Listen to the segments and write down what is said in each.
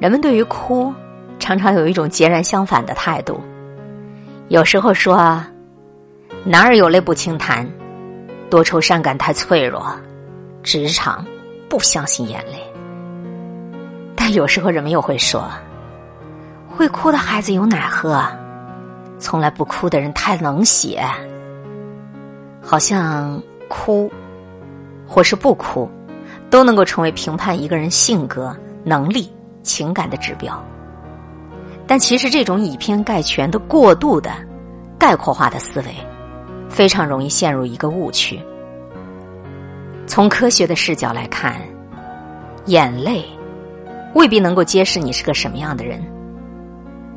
人们对于哭，常常有一种截然相反的态度。有时候说：“男儿有泪不轻弹，多愁善感太脆弱，职场不相信眼泪。”但有时候人们又会说：“会哭的孩子有奶喝，从来不哭的人太冷血。”好像哭，或是不哭，都能够成为评判一个人性格、能力、情感的指标。但其实，这种以偏概全的过度的概括化的思维，非常容易陷入一个误区。从科学的视角来看，眼泪未必能够揭示你是个什么样的人，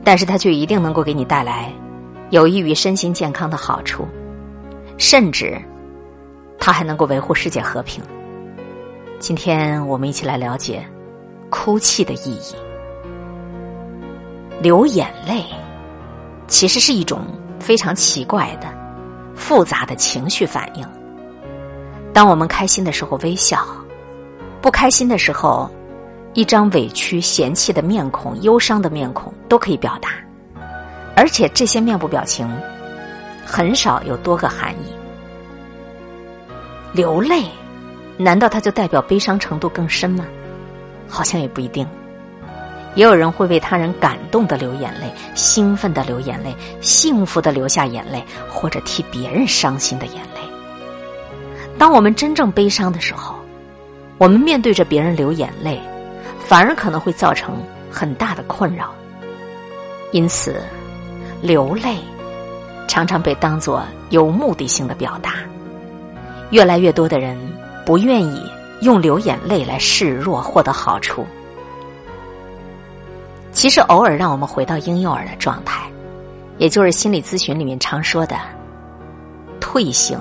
但是它却一定能够给你带来有益于身心健康的好处。甚至，它还能够维护世界和平。今天我们一起来了解哭泣的意义。流眼泪其实是一种非常奇怪的、复杂的情绪反应。当我们开心的时候微笑，不开心的时候，一张委屈、嫌弃的面孔、忧伤的面孔都可以表达，而且这些面部表情。很少有多个含义。流泪，难道它就代表悲伤程度更深吗？好像也不一定。也有人会为他人感动的流眼泪，兴奋的流眼泪，幸福的流下眼泪，或者替别人伤心的眼泪。当我们真正悲伤的时候，我们面对着别人流眼泪，反而可能会造成很大的困扰。因此，流泪。常常被当作有目的性的表达，越来越多的人不愿意用流眼泪来示弱获得好处。其实，偶尔让我们回到婴幼儿的状态，也就是心理咨询里面常说的“退行”，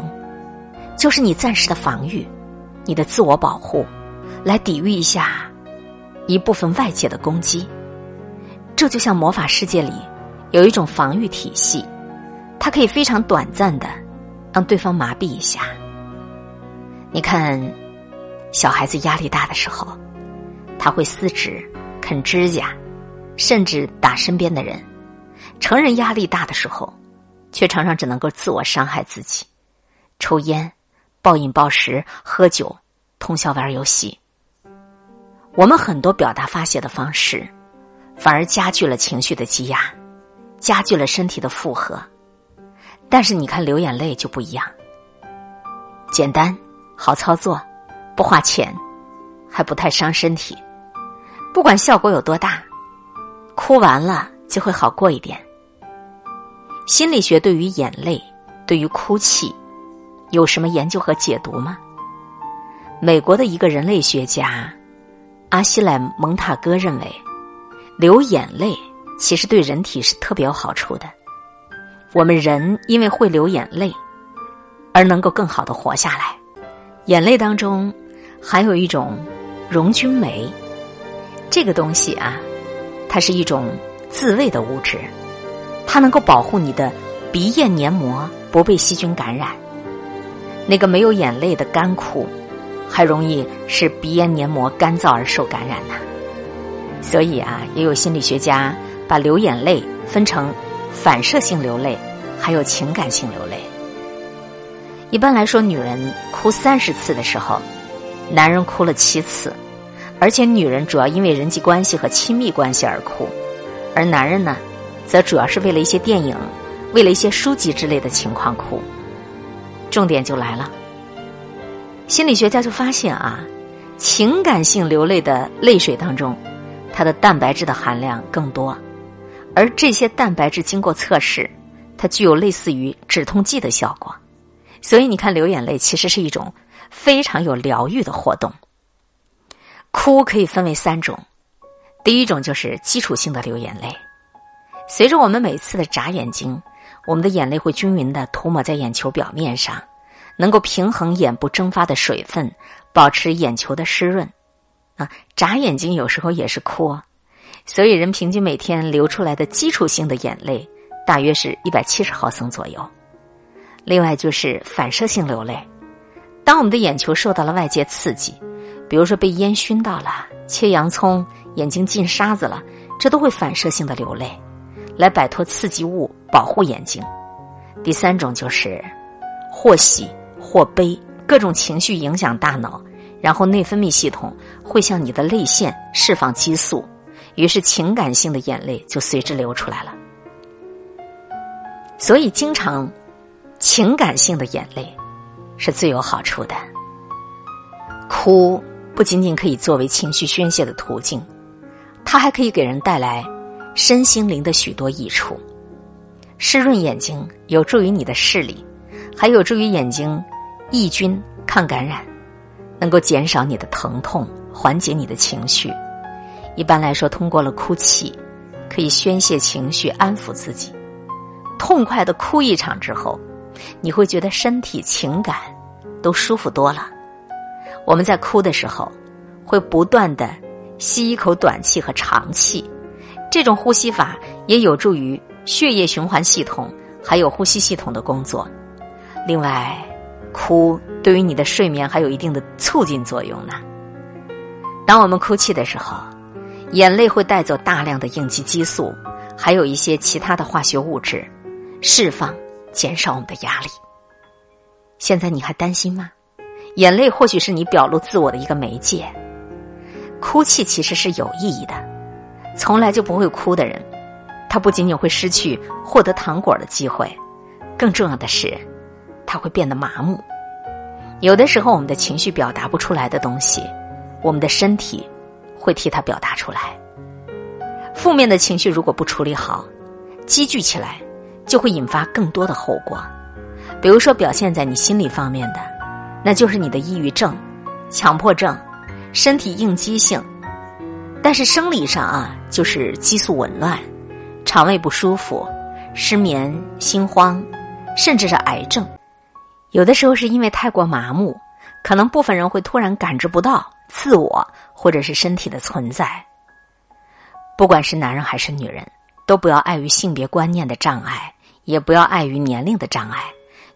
就是你暂时的防御，你的自我保护，来抵御一下一部分外界的攻击。这就像魔法世界里有一种防御体系。它可以非常短暂的让对方麻痹一下。你看，小孩子压力大的时候，他会撕纸、啃指甲，甚至打身边的人；成人压力大的时候，却常常只能够自我伤害自己，抽烟、暴饮暴食、喝酒、通宵玩游戏。我们很多表达发泄的方式，反而加剧了情绪的积压，加剧了身体的负荷。但是你看，流眼泪就不一样，简单好操作，不花钱，还不太伤身体。不管效果有多大，哭完了就会好过一点。心理学对于眼泪、对于哭泣，有什么研究和解读吗？美国的一个人类学家阿西莱蒙塔戈认为，流眼泪其实对人体是特别有好处的。我们人因为会流眼泪，而能够更好的活下来。眼泪当中还有一种溶菌酶，这个东西啊，它是一种自卫的物质，它能够保护你的鼻咽黏膜不被细菌感染。那个没有眼泪的干枯，还容易使鼻咽黏膜干燥而受感染呢。所以啊，也有心理学家把流眼泪分成。反射性流泪，还有情感性流泪。一般来说，女人哭三十次的时候，男人哭了七次，而且女人主要因为人际关系和亲密关系而哭，而男人呢，则主要是为了一些电影、为了一些书籍之类的情况哭。重点就来了，心理学家就发现啊，情感性流泪的泪水当中，它的蛋白质的含量更多。而这些蛋白质经过测试，它具有类似于止痛剂的效果，所以你看，流眼泪其实是一种非常有疗愈的活动。哭可以分为三种，第一种就是基础性的流眼泪，随着我们每次的眨眼睛，我们的眼泪会均匀的涂抹在眼球表面上，能够平衡眼部蒸发的水分，保持眼球的湿润。啊，眨眼睛有时候也是哭。所以，人平均每天流出来的基础性的眼泪大约是一百七十毫升左右。另外，就是反射性流泪。当我们的眼球受到了外界刺激，比如说被烟熏到了、切洋葱、眼睛进沙子了，这都会反射性的流泪，来摆脱刺激物，保护眼睛。第三种就是或喜或悲，各种情绪影响大脑，然后内分泌系统会向你的泪腺释放激素，于是情感性的眼泪就随之流出来了。所以，经常情感性的眼泪是最有好处的。哭不仅仅可以作为情绪宣泄的途径，它还可以给人带来身心灵的许多益处。湿润眼睛有助于你的视力，还有助于眼睛抑菌、抗感染，能够减少你的疼痛，缓解你的情绪。一般来说，通过了哭泣，可以宣泄情绪，安抚自己。痛快的哭一场之后，你会觉得身体情感都舒服多了。我们在哭的时候，会不断的吸一口短气和长气，这种呼吸法也有助于血液循环系统还有呼吸系统的工作。另外，哭对于你的睡眠还有一定的促进作用呢。当我们哭泣的时候，眼泪会带走大量的应激激素，还有一些其他的化学物质。释放，减少我们的压力。现在你还担心吗？眼泪或许是你表露自我的一个媒介。哭泣其实是有意义的。从来就不会哭的人，他不仅仅会失去获得糖果的机会，更重要的是，他会变得麻木。有的时候，我们的情绪表达不出来的东西，我们的身体会替他表达出来。负面的情绪如果不处理好，积聚起来。就会引发更多的后果，比如说表现在你心理方面的，那就是你的抑郁症、强迫症、身体应激性；但是生理上啊，就是激素紊乱、肠胃不舒服、失眠、心慌，甚至是癌症。有的时候是因为太过麻木，可能部分人会突然感知不到自我或者是身体的存在。不管是男人还是女人，都不要碍于性别观念的障碍。也不要碍于年龄的障碍，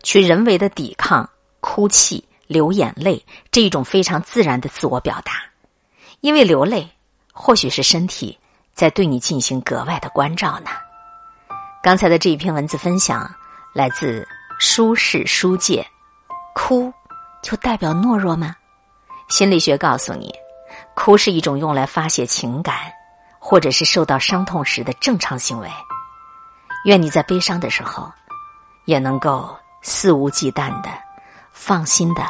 去人为的抵抗哭泣、流眼泪这一种非常自然的自我表达，因为流泪或许是身体在对你进行格外的关照呢。刚才的这一篇文字分享来自舒适书界，哭就代表懦弱吗？心理学告诉你，哭是一种用来发泄情感或者是受到伤痛时的正常行为。愿你在悲伤的时候，也能够肆无忌惮的、放心的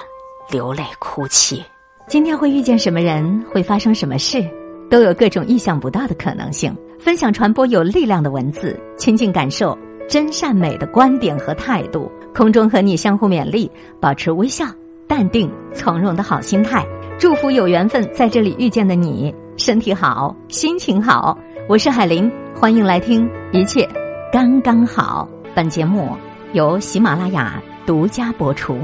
流泪哭泣。今天会遇见什么人，会发生什么事，都有各种意想不到的可能性。分享传播有力量的文字，亲近感受真善美的观点和态度。空中和你相互勉励，保持微笑、淡定、从容的好心态。祝福有缘分在这里遇见的你，身体好，心情好。我是海林，欢迎来听一切。刚刚好，本节目由喜马拉雅独家播出。